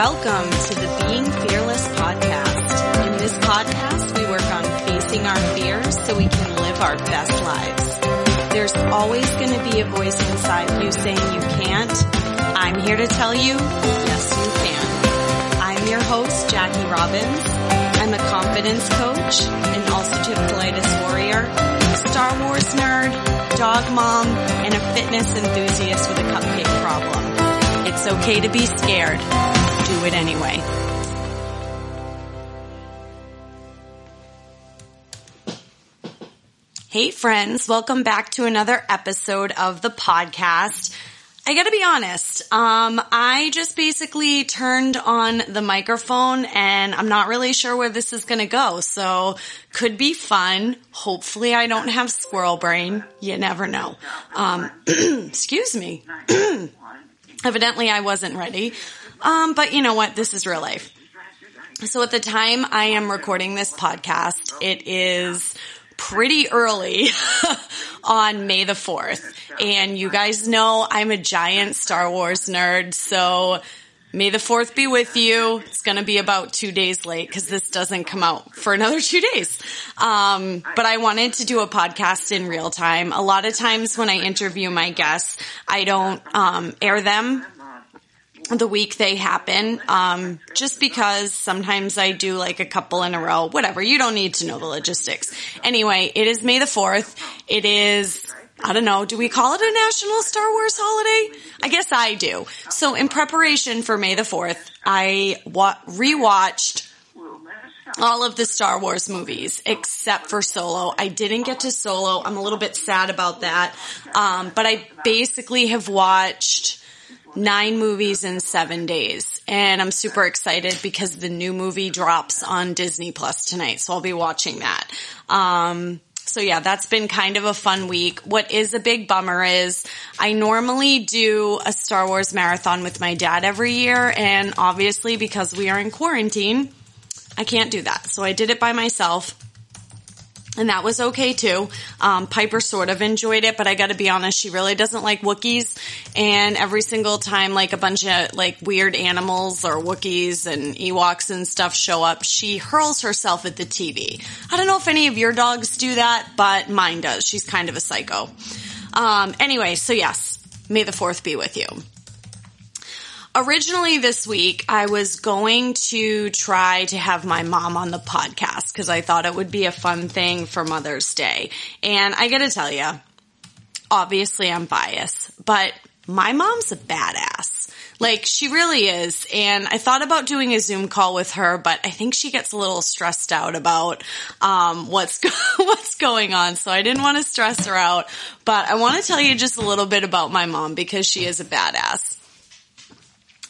Welcome to the Being Fearless podcast. In this podcast, we work on facing our fears so we can live our best lives. There's always going to be a voice inside you saying you can't. I'm here to tell you, yes, you can. I'm your host, Jackie Robbins. I'm a confidence coach, an ulcerative colitis warrior, Star Wars nerd, dog mom, and a fitness enthusiast with a cupcake problem. It's okay to be scared. Do it anyway. Hey friends, welcome back to another episode of the podcast. I gotta be honest, um, I just basically turned on the microphone and I'm not really sure where this is gonna go, so could be fun. Hopefully I don't have squirrel brain. You never know. Um, excuse me. Evidently I wasn't ready. Um, but you know what? This is real life. So at the time I am recording this podcast, it is pretty early on May the 4th. And you guys know I'm a giant Star Wars nerd, so May the 4th be with you. It's going to be about two days late because this doesn't come out for another two days. Um, but I wanted to do a podcast in real time. A lot of times when I interview my guests, I don't um, air them the week they happen, um, just because sometimes I do like a couple in a row, whatever. You don't need to know the logistics. Anyway, it is May the 4th. It is, I don't know, do we call it a national Star Wars holiday? I guess I do. So in preparation for May the 4th, I wa- rewatched all of the Star Wars movies except for Solo. I didn't get to Solo. I'm a little bit sad about that. Um, but I basically have watched nine movies in seven days. And I'm super excited because the new movie drops on Disney Plus tonight. So I'll be watching that. Um, so yeah, that's been kind of a fun week. What is a big bummer is I normally do a Star Wars marathon with my dad every year. And obviously because we are in quarantine, I can't do that. So I did it by myself and that was okay too. Um, Piper sort of enjoyed it, but I got to be honest, she really doesn't like Wookiees. And every single time, like a bunch of like weird animals or Wookiees and Ewoks and stuff show up, she hurls herself at the TV. I don't know if any of your dogs do that, but mine does. She's kind of a psycho. Um, anyway, so yes, may the fourth be with you. Originally this week, I was going to try to have my mom on the podcast because I thought it would be a fun thing for Mother's Day. And I gotta tell you, obviously I'm biased, but my mom's a badass. Like she really is. And I thought about doing a Zoom call with her, but I think she gets a little stressed out about, um, what's, go- what's going on. So I didn't want to stress her out, but I want to tell you just a little bit about my mom because she is a badass.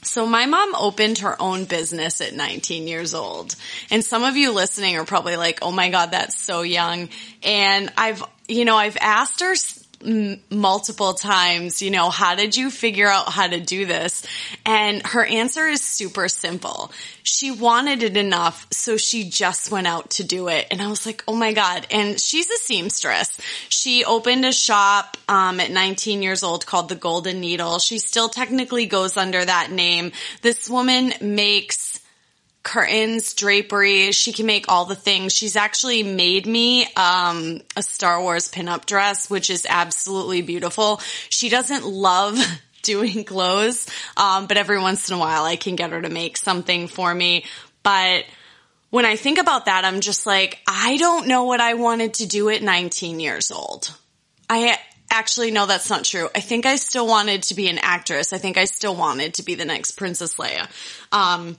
So my mom opened her own business at 19 years old. And some of you listening are probably like, "Oh my god, that's so young." And I've, you know, I've asked her multiple times, you know, how did you figure out how to do this? And her answer is super simple. She wanted it enough, so she just went out to do it. And I was like, oh my God. And she's a seamstress. She opened a shop, um, at 19 years old called the Golden Needle. She still technically goes under that name. This woman makes curtains, drapery. She can make all the things. She's actually made me um, a Star Wars pinup dress, which is absolutely beautiful. She doesn't love doing clothes, um, but every once in a while I can get her to make something for me. But when I think about that, I'm just like, I don't know what I wanted to do at 19 years old. I actually no, that's not true. I think I still wanted to be an actress. I think I still wanted to be the next Princess Leia. Um,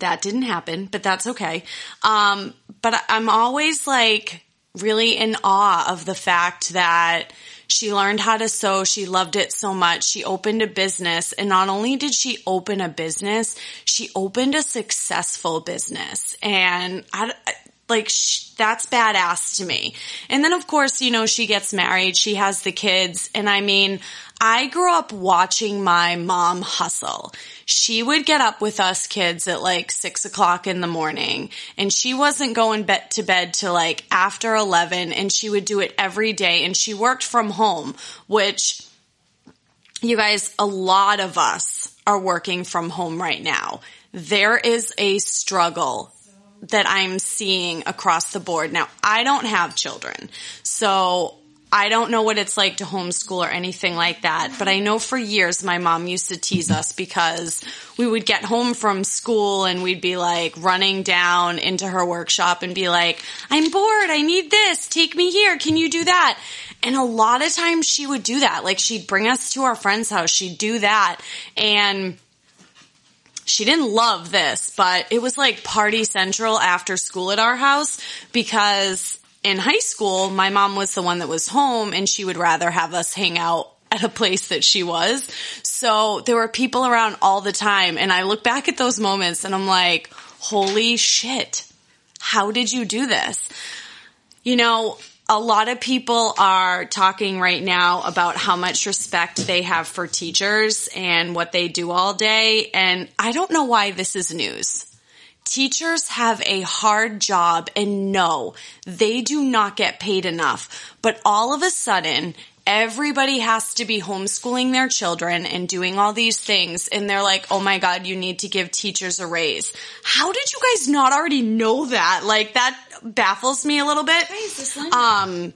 that didn't happen, but that's okay. Um, but I'm always like really in awe of the fact that she learned how to sew. She loved it so much. She opened a business and not only did she open a business, she opened a successful business and I, like sh- that's badass to me. And then of course, you know, she gets married, she has the kids, and I mean, I grew up watching my mom hustle. She would get up with us kids at like six o'clock in the morning and she wasn't going be- to bed till like after 11 and she would do it every day and she worked from home, which you guys, a lot of us are working from home right now. There is a struggle that I'm seeing across the board. Now, I don't have children, so I don't know what it's like to homeschool or anything like that, but I know for years my mom used to tease us because we would get home from school and we'd be like running down into her workshop and be like, I'm bored. I need this. Take me here. Can you do that? And a lot of times she would do that. Like she'd bring us to our friend's house. She'd do that. And she didn't love this, but it was like party central after school at our house because in high school, my mom was the one that was home and she would rather have us hang out at a place that she was. So there were people around all the time. And I look back at those moments and I'm like, holy shit. How did you do this? You know, a lot of people are talking right now about how much respect they have for teachers and what they do all day. And I don't know why this is news. Teachers have a hard job and no, they do not get paid enough. But all of a sudden, everybody has to be homeschooling their children and doing all these things. And they're like, oh my God, you need to give teachers a raise. How did you guys not already know that? Like that baffles me a little bit. Um,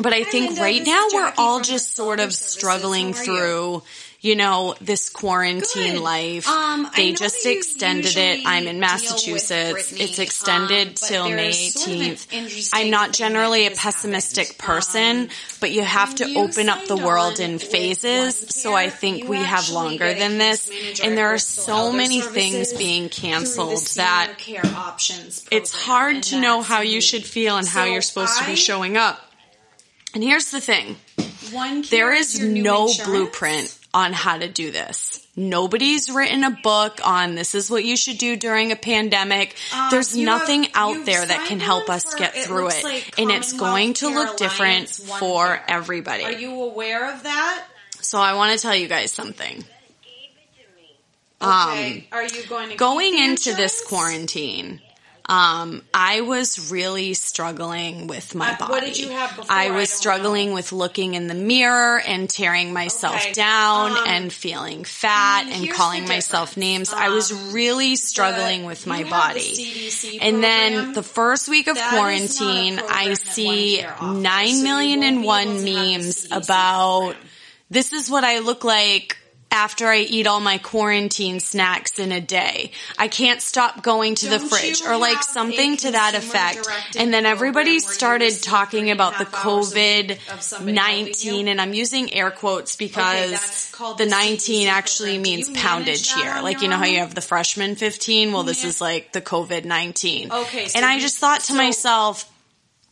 but I think right now we're all just sort of struggling through, you know, this quarantine Good. life. Um, they just extended it. I'm in Massachusetts. Brittany, it's extended um, till May is sort of an 18th. I'm not generally a pessimistic person, Um, but you have to open up the world in phases. So I think we have longer than this. And there are so many things being canceled that Care Options it's hard to know how you should feel and how you're supposed to be showing up. And here's the thing. One There is no blueprint on how to do this. Nobody's written a book on this is what you should do during a pandemic. Um, There's you have- nothing out there that can help us get it through it. like and it's going to look different for everybody. Are you aware of that? so I want to tell you guys something. Okay. Are you going to Um, Going into this quarantine, um, I was really struggling with my Uh, body. what did you have before? I I was don't struggling with looking in the mirror and tearing myself Okay. down Um, and feeling fat and and calling myself names. I was Um, really struggling the- with my body. And then the first week of That is not a quarantine, I see so nine million and one able to have the memes about program. this is what I look like after I eat all my quarantine snacks in a day. I can't stop going to the Don't fridge or like something to that effect. And then everybody program where you started talking about the half hours a week COVID of somebody helping 19 and I'm using air quotes because called the the 19 CDC actually program. Means poundage here. Like you know how you have the freshman 15? Well, this Yeah. is like the COVID 19. Okay, so and I just thought to so myself,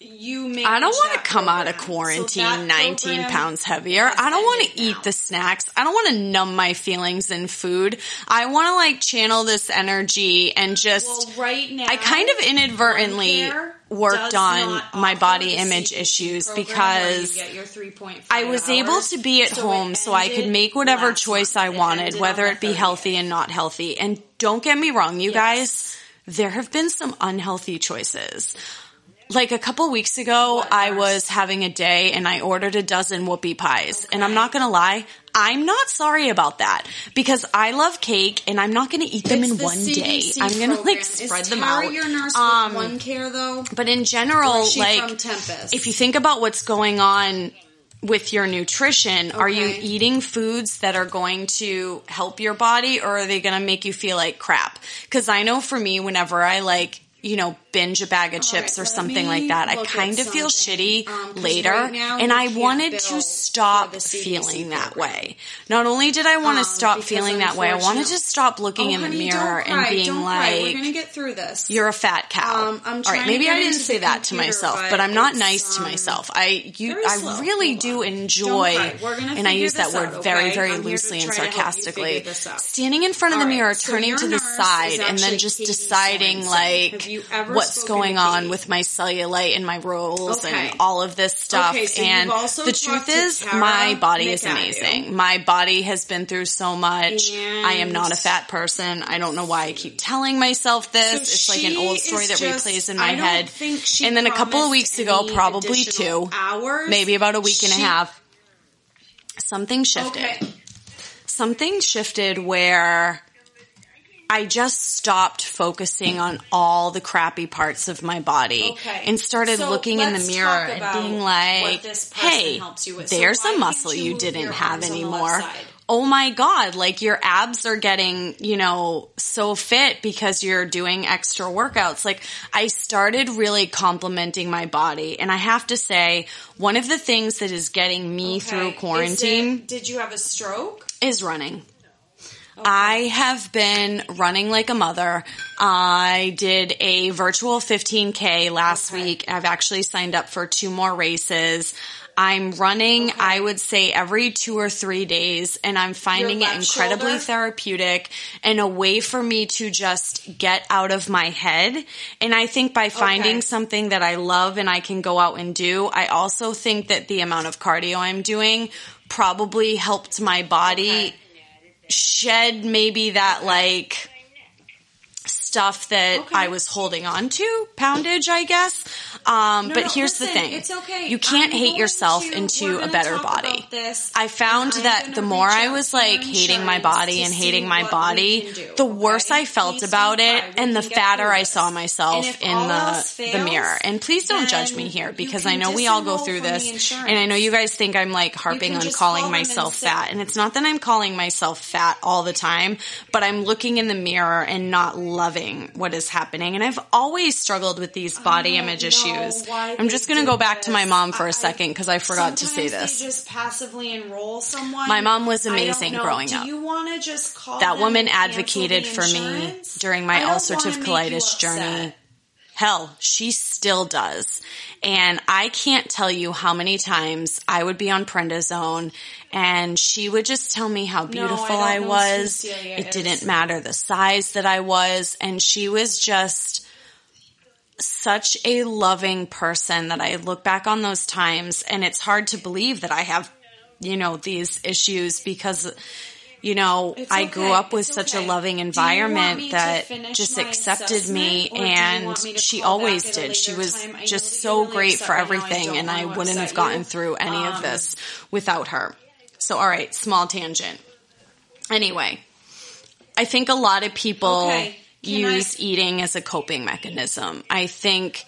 you I don't want to come out of program. So quarantine 19 pounds heavier. I don't want to eat now. the snacks. I don't want to numb my feelings in food. I want to like channel this energy and just Well, right now, I kind of inadvertently worked on my body image issues because you get your 3.5 I was able to be at So home so I could make whatever choice month. I wanted, whether it be healthy and not healthy. And don't get me wrong, you Yes. guys, there have been some unhealthy choices. Like a couple weeks ago, I was having a day and I ordered a dozen whoopie pies. And I'm not gonna lie, I'm not sorry about that because I love cake and I'm not gonna eat them It's in the one day. I'm gonna like spread them out. your nurse Um, with One Care though? But in general, like if you think about what's going on with your nutrition, are you eating foods that are going to help your body or are they going to make you feel like crap? Cause I know for me, whenever I like, you know, binge a bag of chips right, or something like that, I kind of feel shitty Um, later. right and I wanted to stop feeling that program. way. Not only did I want to Um, stop feeling that way, I wanted to stop looking Oh, in the honey, mirror don't cry, and being cry. We're like, gonna get through this. you're a fat cow. Um, I'm All right, to maybe I didn't say that to myself, but but I'm not nice to um, myself. I you I really do enjoy, Don't cry. We're gonna and I use that word out, very okay? very I'm loosely and try to help you sarcastically. figure this out. Standing in front of the mirror, turning to the side, and then just deciding like you ever what's going on with my cellulite and my rolls Okay. and all of this stuff. Okay, so and also the truth is, Tara my body is amazing. My body has been through so much. I am not a fat person. I don't know why I keep telling myself this. So it's like an old story that just- replays in my head. she and then a couple of weeks ago, probably two, hours. maybe about a week and a half, something shifted. Okay. something shifted where I just stopped focusing on all the crappy parts of my body Okay. and started So looking in the mirror and being like, "Hey, helps you with. So there's why a muscle you you didn't have arms on the left anymore." Oh my god, like your abs are getting, you know, so fit because you're doing extra workouts. Like I started really complimenting my body and I have to say one of the things that is getting me through Okay. Is quarantine it- did you have a stroke? is running. I have been running like a mother. I did a virtual 15K last Okay. week. I've actually signed up for two more races. I'm running, Okay. I would say every two or three days and I'm finding it incredibly shoulder? therapeutic and a way for me to just get out of my head. And I think by finding Okay. something that I love and I can go out and do, I also think that the amount of cardio I'm doing probably helped my body Okay. Shed maybe that like stuff that Okay. I was holding on to, poundage, I guess. Um, No, but no, here's listen, the thing. It's okay. You can't I'm hate yourself to- into a better body. this, I found that the more I was like hating my body and hating my body, do, the okay? worse I felt Please about it and the fatter I saw myself in the else the mirror. And please don't judge me here because I know we all go through this. And I know you guys think I'm like harping on calling myself fat. And it's not that I'm calling myself fat all the time, but I'm looking in the mirror and not loving what is happening. And I've always struggled with these body image issues. I'm just going to go back to my mom for a second because I forgot to say this. Just passively enroll someone. My mom was amazing growing Do up. you want to just call that woman advocated for me during my ulcerative wanna make you colitis journey. Hell, she still does. And I can't tell you how many times I would be on prednisone and she would just tell me how beautiful don't I, was. Cecilia It is. didn't matter the size that I was. And she was just such a loving person that I look back on those times and it's hard to believe that I have, you know, these issues because you know, It's I okay. grew up with It's such okay. a loving Do you want environment that just accepted me assessment, or do you and me she always did. She was time? Just so really great for everything and I wouldn't have gotten you. through any of Um, this without her. So all right, small tangent. Anyway, I think a lot of people Okay. Can I- use eating as a coping mechanism. I think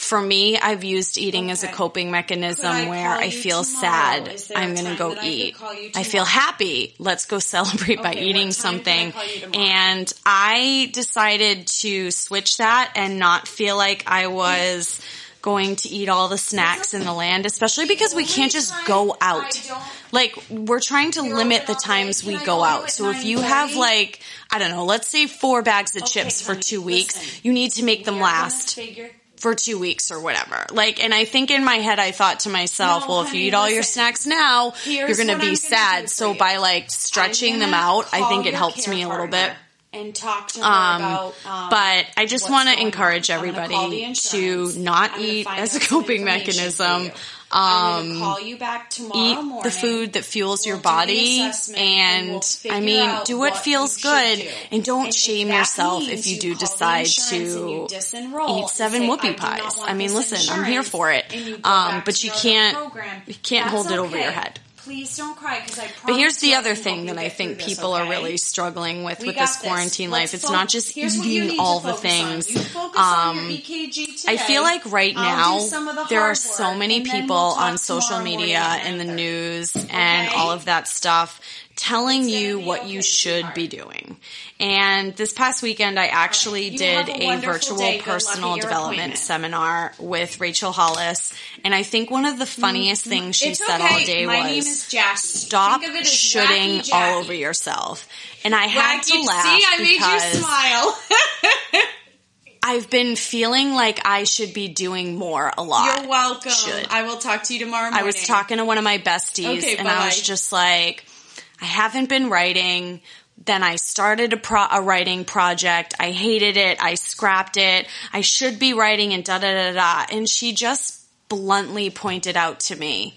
for me, I've used eating as a coping mechanism I where I feel tomorrow? sad. Is there a I'm going to go that I eat. I feel happy. Let's go celebrate by Okay, what eating something. I call you tomorrow? And I decided to switch that and not feel like I was going to eat all the snacks in the land, especially because we can't just go out. Like we're trying to limit the times we go out. So if you have like, I don't know, let's say four bags of chips for two weeks, you need to make them We are gonna last for two weeks or whatever. Like, and I think in my head, I thought to myself, No, well, if you eat all your listen. snacks now, you're going to be sad. so you. by like stretching them out, I think it helps me a little bit. And talk to her Um, about. Um, but I just want to encourage. Everybody to not I'm eat as a coping mechanism. For you. I'm Um, call you back tomorrow eat morning. the food that fuels your We'll the body assessment and, we'll I mean do what what feels good do. and don't And shame yourself if you you do decide and to eat seven say, whoopie "I pies. want I mean listen, I'm here for it. you Um but you can't program. you can't hold it over your head. Please don't cry because I. But here's the other thing that I think this, people are really struggling with We with this quarantine life. Let's It's fo- not just here's what you eating all the things. You focus on your Um, I feel like right now do some of the there are so many people we'll on social media and the 9:30. news and all of that stuff telling you what you should be doing. And this past weekend I actually You did a a virtual day. Good luck at personal development seminar with Rachel Hollis and I think one of the funniest things she Mm-hmm. It's said okay. all day My was name is Jackie. stop Think of it as shooting Wacky all over yourself. And I had to laugh See, I made you smile. I've been feeling like I should be doing more a lot. You're welcome. Should. I will talk to you tomorrow morning. I was talking to one of my besties Okay, and I was just like, I haven't been writing. Then I started a, pro- a writing project. I hated it. I scrapped it. I should be writing and da da da da. And she just bluntly pointed out to me,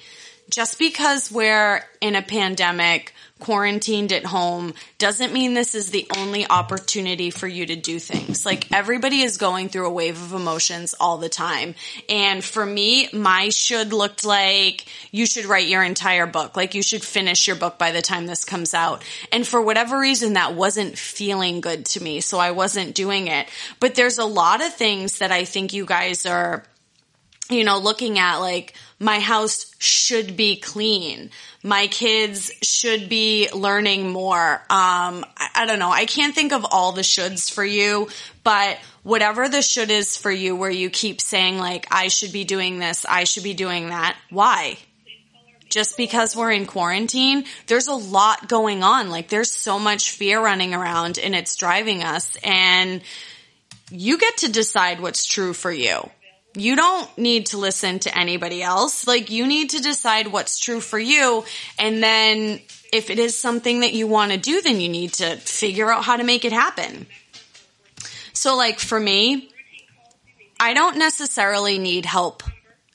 just because we're in a pandemic, quarantined at home doesn't mean this is the only opportunity for you to do things. Like everybody is going through a wave of emotions all the time. And for me, my should looked like you should write your entire book. Like you should finish your book by the time this comes out. And for whatever reason, that wasn't feeling good to me. So I wasn't doing it. But there's a lot of things that I think you guys are you know, looking at like my house should be clean. My kids should be learning more. Um, I, I, don't know. I can't think of all the shoulds for you, but whatever the should is for you, where you keep saying like, I should be doing this, I should be doing that. Why? Just because we're in quarantine, there's a lot going on. Like there's so much fear running around and it's driving us and you get to decide what's true for you you don't need to listen to anybody else. Like you need to decide what's true for you. And then if it is something that you want to do, then you need to figure out how to make it happen. So like for me, I don't necessarily need help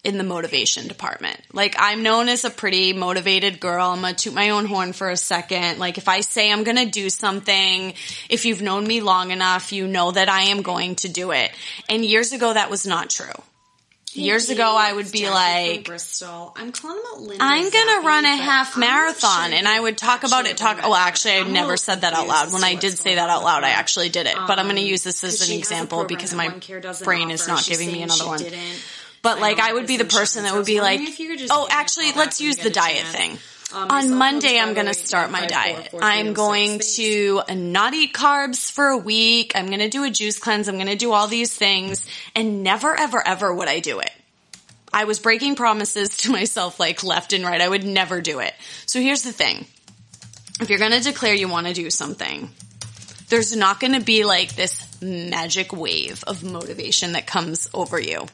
in the motivation department. Like I'm known as a pretty motivated girl. I'm gonna toot my own horn for a second. Like if I say I'm gonna do something, if you've known me long enough, you know that I am going to do it. And years ago that was not true. Years ago, I would be Jackie like, Bristol. I'm calling about Linda. I'm gonna Zappi, run a but half I'm not marathon, sure and I would talk about it. Talk. Oh, actually, I I'm a never little said that out confused loud. When I did say going that on out loud, I her. actually did it. But I'm gonna Um, use this as an she has a example because my One Care doesn't brain is not giving me another one. But like, I would be the person that would be like, wondering if you could just "Oh, give me a actually, let's use the diet thing." Um, On Monday, I'm gonna start my diet. 4306. I'm going to not eat carbs for a week. I'm gonna do a juice cleanse. I'm gonna do all these things, and never, ever, ever would I do it. I was breaking promises to myself like left and right. I would never do it. So here's the thing. If you're going to declare you want to do something, there's not going to be like this magic wave of motivation that comes over you.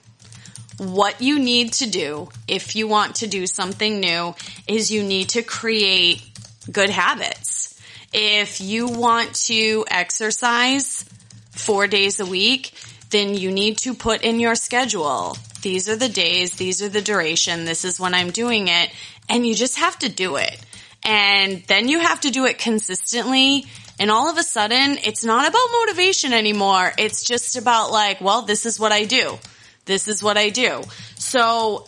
What you need to do if you want to do something new is you need to create good habits. If you want to exercise four days a week, then you need to put in your schedule. These are the days, these are the duration, this is when I'm doing it, and you just have to do it. And then you have to do it consistently. And all of a sudden, it's not about motivation anymore. It's just about like, well, this is what I do. This is what I do. So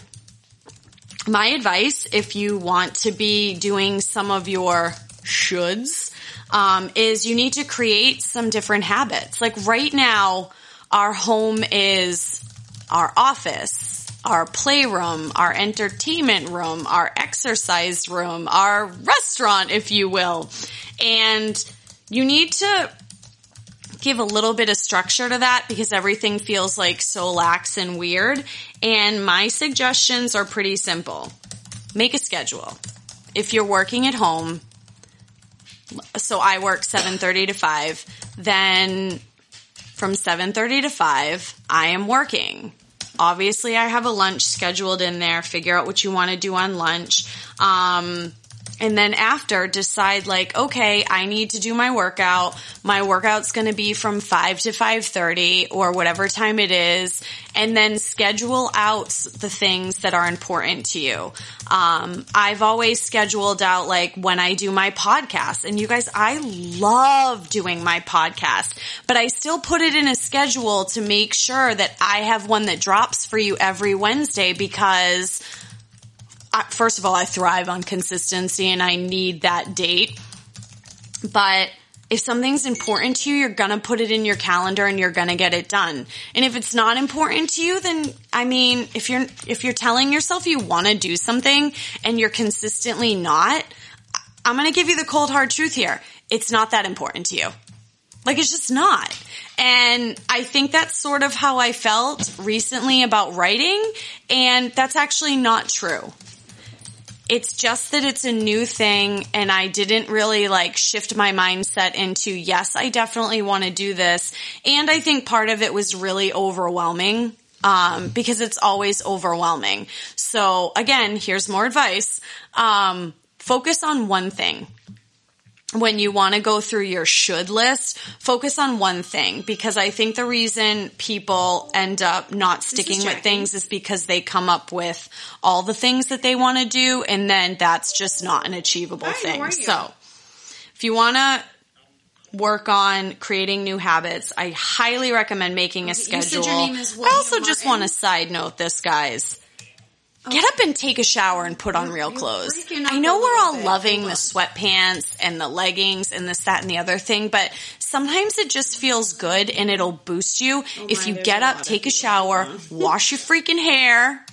my advice, if you want to be doing some of your shoulds, um, is you need to create some different habits. Like right now, our home is our office, our playroom, our entertainment room, our exercise room, our restaurant, if you will. And you need to give a little bit of structure to that because everything feels like so lax and weird. And my suggestions are pretty simple. Make a schedule. If you're working at home, so I work 7:30 to 5, then from 7:30 to 5, I am working. Obviously, I have a lunch scheduled in there. Figure out what you want to do on lunch. Um, and then after decide like, okay, I need to do my workout. My workout's going to be from 5 to 5:30 or whatever time it is and then schedule out the things that are important to you. Um, I've always scheduled out like when I do my podcast and you guys, I love doing my podcast, but I still put it in a schedule to make sure that I have one that drops for you every Wednesday because first of all, I thrive on consistency and I need that date. But if something's important to you, you're gonna put it in your calendar and you're gonna get it done. And if it's not important to you, then I mean, if you're if you're telling yourself you want to do something and you're consistently not, I'm gonna give you the cold hard truth here. It's not that important to you. Like it's just not. And I think that's sort of how I felt recently about writing, and that's actually not true. It's just that it's a new thing and I didn't really like shift my mindset into, yes, I definitely want to do this. And I think part of it was really overwhelming. Um, because it's always overwhelming. So again, here's more advice. Um, focus on one thing when you want to go through your should list, focus on one thing because I think the reason people end up not sticking with things is because they come up with all the things that they want to do and then that's just not an achievable Hi, thing. So If you want to work on creating new habits, I highly recommend making a schedule. your name is I also just want to side note this, guys. Get up and take a shower and put on real clothes. I know we're all loving the sweatpants and the leggings and this, that, and the other thing, but sometimes it just feels good and it'll boost you if you get up, take a shower, wash your freaking hair.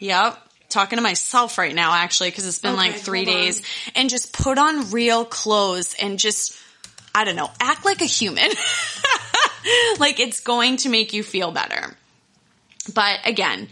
Yep. Talking to myself right now, actually, because it's been like three days. And just put on real clothes and just, I don't know, act like a human. like it's going to make you feel better. But again,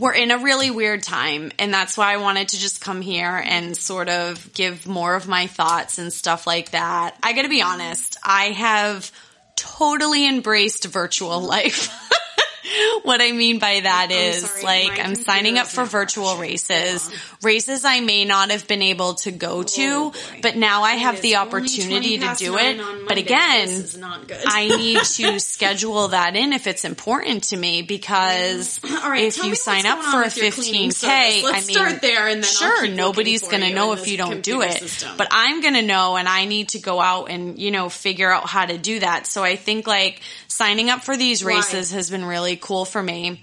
we're in a really weird time and that's why I wanted to just come here and sort of give more of my thoughts and stuff like that. I gotta be honest, I have totally embraced virtual life. what I mean by that I'm is sorry, like I'm signing up for virtual races, Hold races I may not have been able to go oh, to, Oh, boy. but now I have the opportunity to do it. But again, is not good. I need to schedule that in if it's important to me because All right, if you sign up for a with your cleaning 15k, service. I mean, start there and then sure, nobody's going to know if you don't do it. system. But I'm going to know and I need to go out and, you know, figure out how to do that. So I think like signing up for these Why? races has been really cool for me.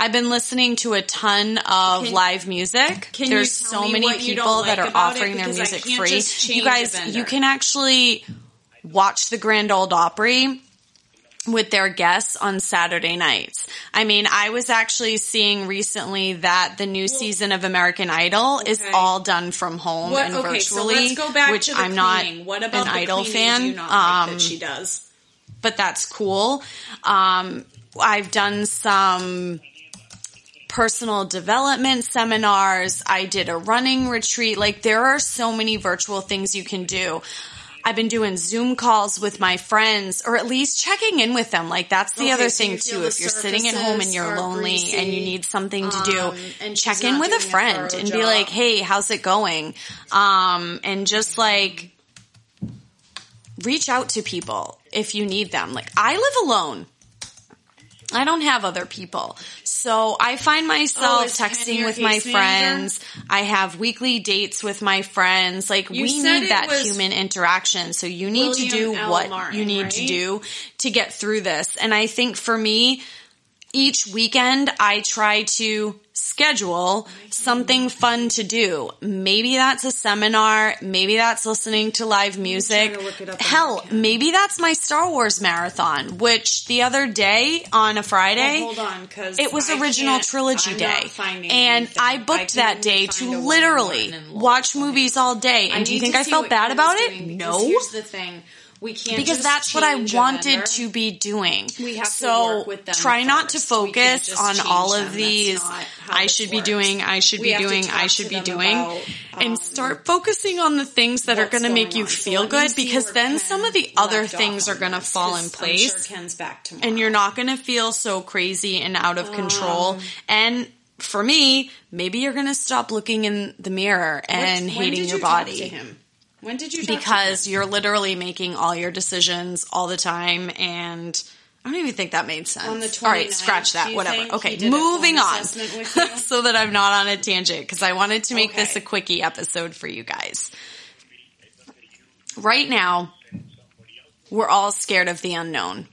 I've been listening to a ton of Can- live music. There's so many what you don't people that are offering their music free. You guys, you can actually watch the Grand Ole Opry with their guests on Saturday nights. I mean, I was actually seeing recently that the new season of American Idol is all done from home What, and okay, so virtually, let's go back which to the I'm not. What about an Idol fan. Do you not um, like that she does. but that's cool. Um, I've done some personal development seminars. I did a running retreat. Like there are so many virtual things you can do. I've been doing Zoom calls with my friends or at least checking in with them. Like that's the Okay, other so thing too. If you're sitting at home and you're lonely and you need something to um, do, and check in with a friend and be like, Hey, how's it going? Um, and just like, reach out to people if you need them. Like I live alone. I don't have other people. So I find myself Oh, texting with my case manager? friends. I have weekly dates with my friends. Like You we need that human interaction. So you need to do L. what Martin, you need right? to do to get through this. And I think for me, each weekend I try to schedule something fun to do. Maybe that's a seminar. Maybe that's listening to live music. to look it up on Hell, maybe that's my Star Wars marathon, which the other day on a Friday, Well, hold on, because it was I original trilogy I'm day. And. I I booked can that day to literally watch movies all day. I And do you think I felt bad about it? No. Here's the thing. We can't because that's what I wanted to be doing. We have to so work with them try not to first. Focus on all of That's these. I should be doing. I should We be doing. I should be doing, about, um, and start focusing on the things that are going to make you on. Feel me good. Because then Ken some of the other things are going to fall in place sure Ken's back tomorrow. and you're not going to feel so crazy and out of control. and for me, maybe you're going to stop looking in the mirror and When hating did your you body? When did you because you're literally making all your decisions all the time and I don't even think that made sense. On the all right, scratch that. Whatever. Okay, he did a moving on, assessment with you? so that I'm not on a tangent because I wanted to make this a quickie episode for you guys. Right now, we're all scared of the unknown.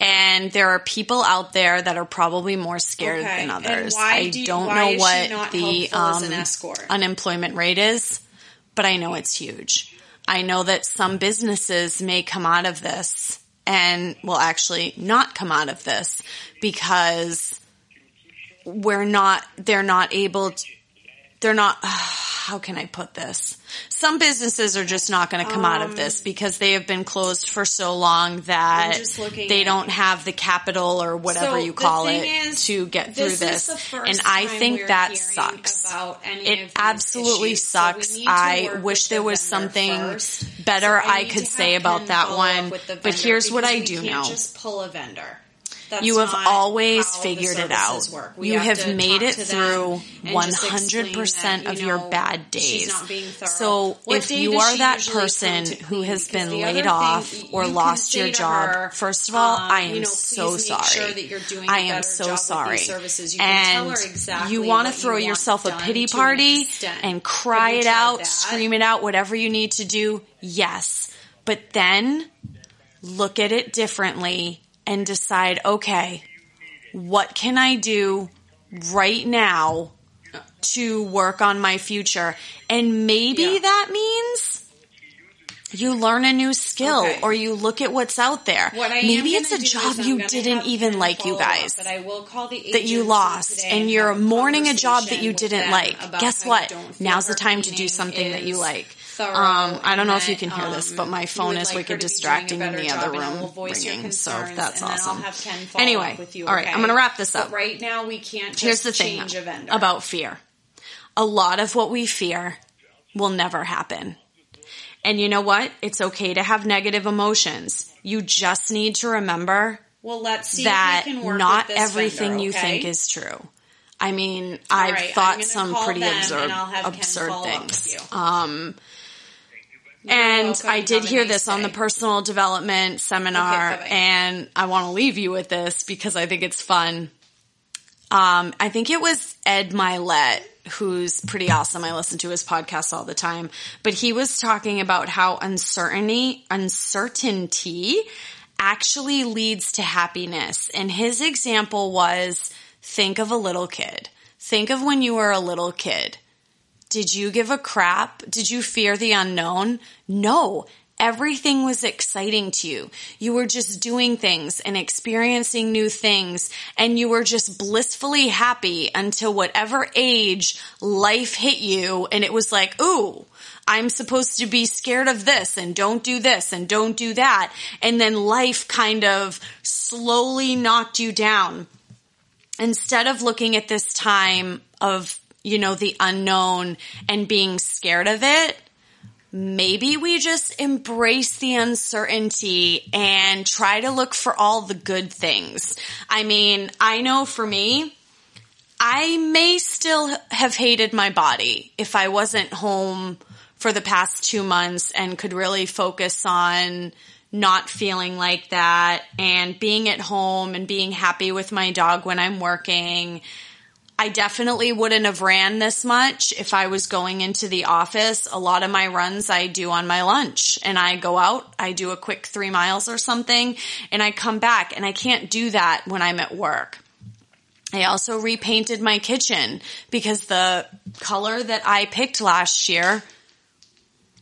And there are people out there that are probably more scared Okay, than others. why I do you- don't why know what the helpful as an um, unemployment rate is, but I know it's huge. I know that some businesses may come out of this and will actually not come out of this because we're not, they're not able to, they're not, how can I put this? Some businesses are just not going to come out of this because they have been closed for so long that Um, I'm just looking they don't have the capital or whatever So you call it is, to get through This this. is the first And I think that sucks. It absolutely issues. Sucks. to I wish there was something first. better So I need could say about that one, but here's what I do know. Just pull a vendor. That's you have always figured it out. You have have made it through and one just explain hundred percent that, of you your bad days. not being thorough. So What if you are that person who has been laid off or lost your job, her, first of all, um, I am you know, so sorry. sure that you're doing a I am so sorry. services. You and exactly you want to you throw yourself a pity an party and cry it out, that? scream it out, whatever you need to do. Yes. But then look at it differently and decide, okay, what can I do right now to work on my future? And maybe Yeah. that means you learn a new skill Okay. or you look at what's out there. Maybe it's a job you didn't even like, you up, guys. but I will call the That you lost and you're mourning a job that you didn't like. Guess what? Now's the time to do something that you like. Thorough Um, I don't know if you can hear this, but my um, phone is like wicked her to be doing a distracting in the other room will voice your ringing, so that's awesome. I'll have Ken Anyway, with you, all right, okay? I'm gonna wrap this But up. right now, we can't just Here's the thing change though, a vendor. about fear. A lot of what we fear will never happen. And you know what? It's okay to have negative emotions. You just need to remember well, let's see that if we can work not everything vendor, you think is true. I mean, I've right, thought some pretty absurd, and I'll have Ken absurd things. Um, You're and. I did hear this on the personal development seminar, Okay, and I want to leave you with this because I think it's fun. Um, I think it was Ed Mylett, who's pretty awesome. I listen to his podcast all the time, but he was talking about how uncertainty, uncertainty actually leads to happiness. And his example was think of a little kid. Think of when you were a little kid. Did you give a crap? Did you fear the unknown? No. Everything was exciting to you. You were just doing things and experiencing new things and you were just blissfully happy until whatever age life hit you and it was like, ooh, I'm supposed to be scared of this and don't do this and don't do that. And then life kind of slowly knocked you down instead of looking at this time of, you know, the unknown and being scared of it, maybe we just embrace the uncertainty and try to look for all the good things. I mean, I know for me, I may still have hated my body if I wasn't home for the past two months and could really focus on not feeling like that and being at home and being happy with my dog when I'm working. I definitely wouldn't have ran this much if I was going into the office. A lot of my runs I do on my lunch and I go out, I do a quick three miles or something and I come back and I can't do that when I'm at work. I also repainted my kitchen because the color that I picked last year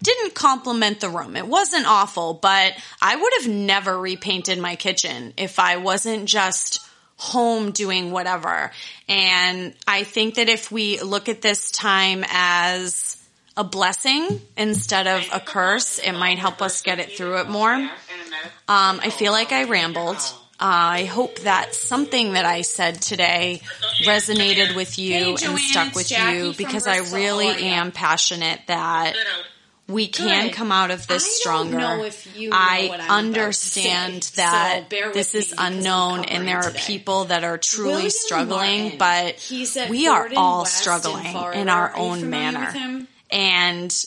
didn't complement the room. It wasn't awful, but I would have never repainted my kitchen if I wasn't just home doing whatever. And I think that if we look at this time as a blessing instead of a curse, it might help us get it through it more. Um, I feel like I rambled. I hope that something that I said today resonated with you Hey, and stuck with Jackie you because I really How are ya? am passionate that we can Good. come out of this I stronger. know if you know I what I'm about to understand that so this is unknown and there are today. people that are truly William struggling, Martin, but we are all West struggling in our Are own manner. And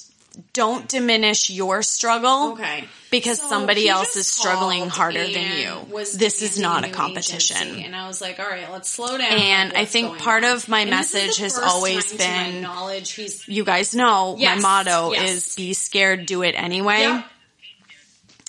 don't diminish your struggle Okay. because So somebody else is struggling harder than you. This is not a competition. agency. And I was like, all right, let's slow down. And I think part on? of my And message has always been- knowledge he's You guys know Yes, my motto yes. is be scared, do it anyway. Yep.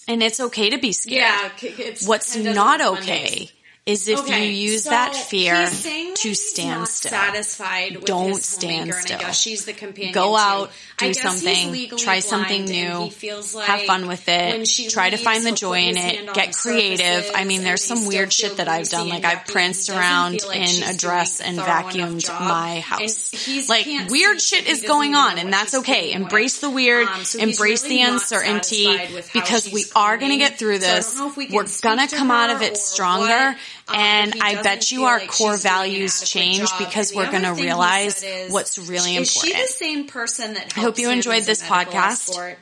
And it's okay to be scared. yeah. What's Ken does it not okay is if Okay, you use so that fear he's saying that to stand still. Satisfied Don't stand still. And I guess she's the companion. Go out, do I guess he's something, try something new, like have fun with it, try to find the joy in it, get creative. I mean, there's some weird shit that I've done. Like I've pranced around like in a dress and vacuumed my house. Like weird shit is going on and that's okay. Embrace the weird, Um, so embrace really the uncertainty satisfied with how because we are going to get through this. don't know if we can We're going to come out of it stronger um, and but I bet you our like core she's doing an values change because we're going to realize is, what's really is important. Is she the same person that I hope you enjoyed this podcast. escort?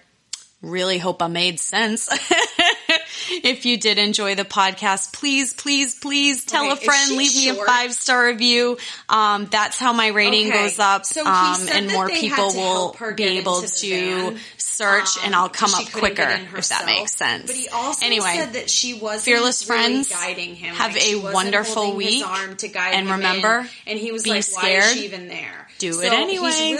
Really hope I made sense. if you did enjoy the podcast, please, please, please tell Okay, a friend, leave me a five star review. Um, that's how my rating Okay. goes up, So um, and more people will be able to van. search, and Um, I'll come up quicker if that makes sense. But he also anyway, said that she was fearless really friends, guiding him. have like, a wonderful week, arm to guide and remember, in, and he was be like, "Why is scared, she even there?" do So it anyway. Really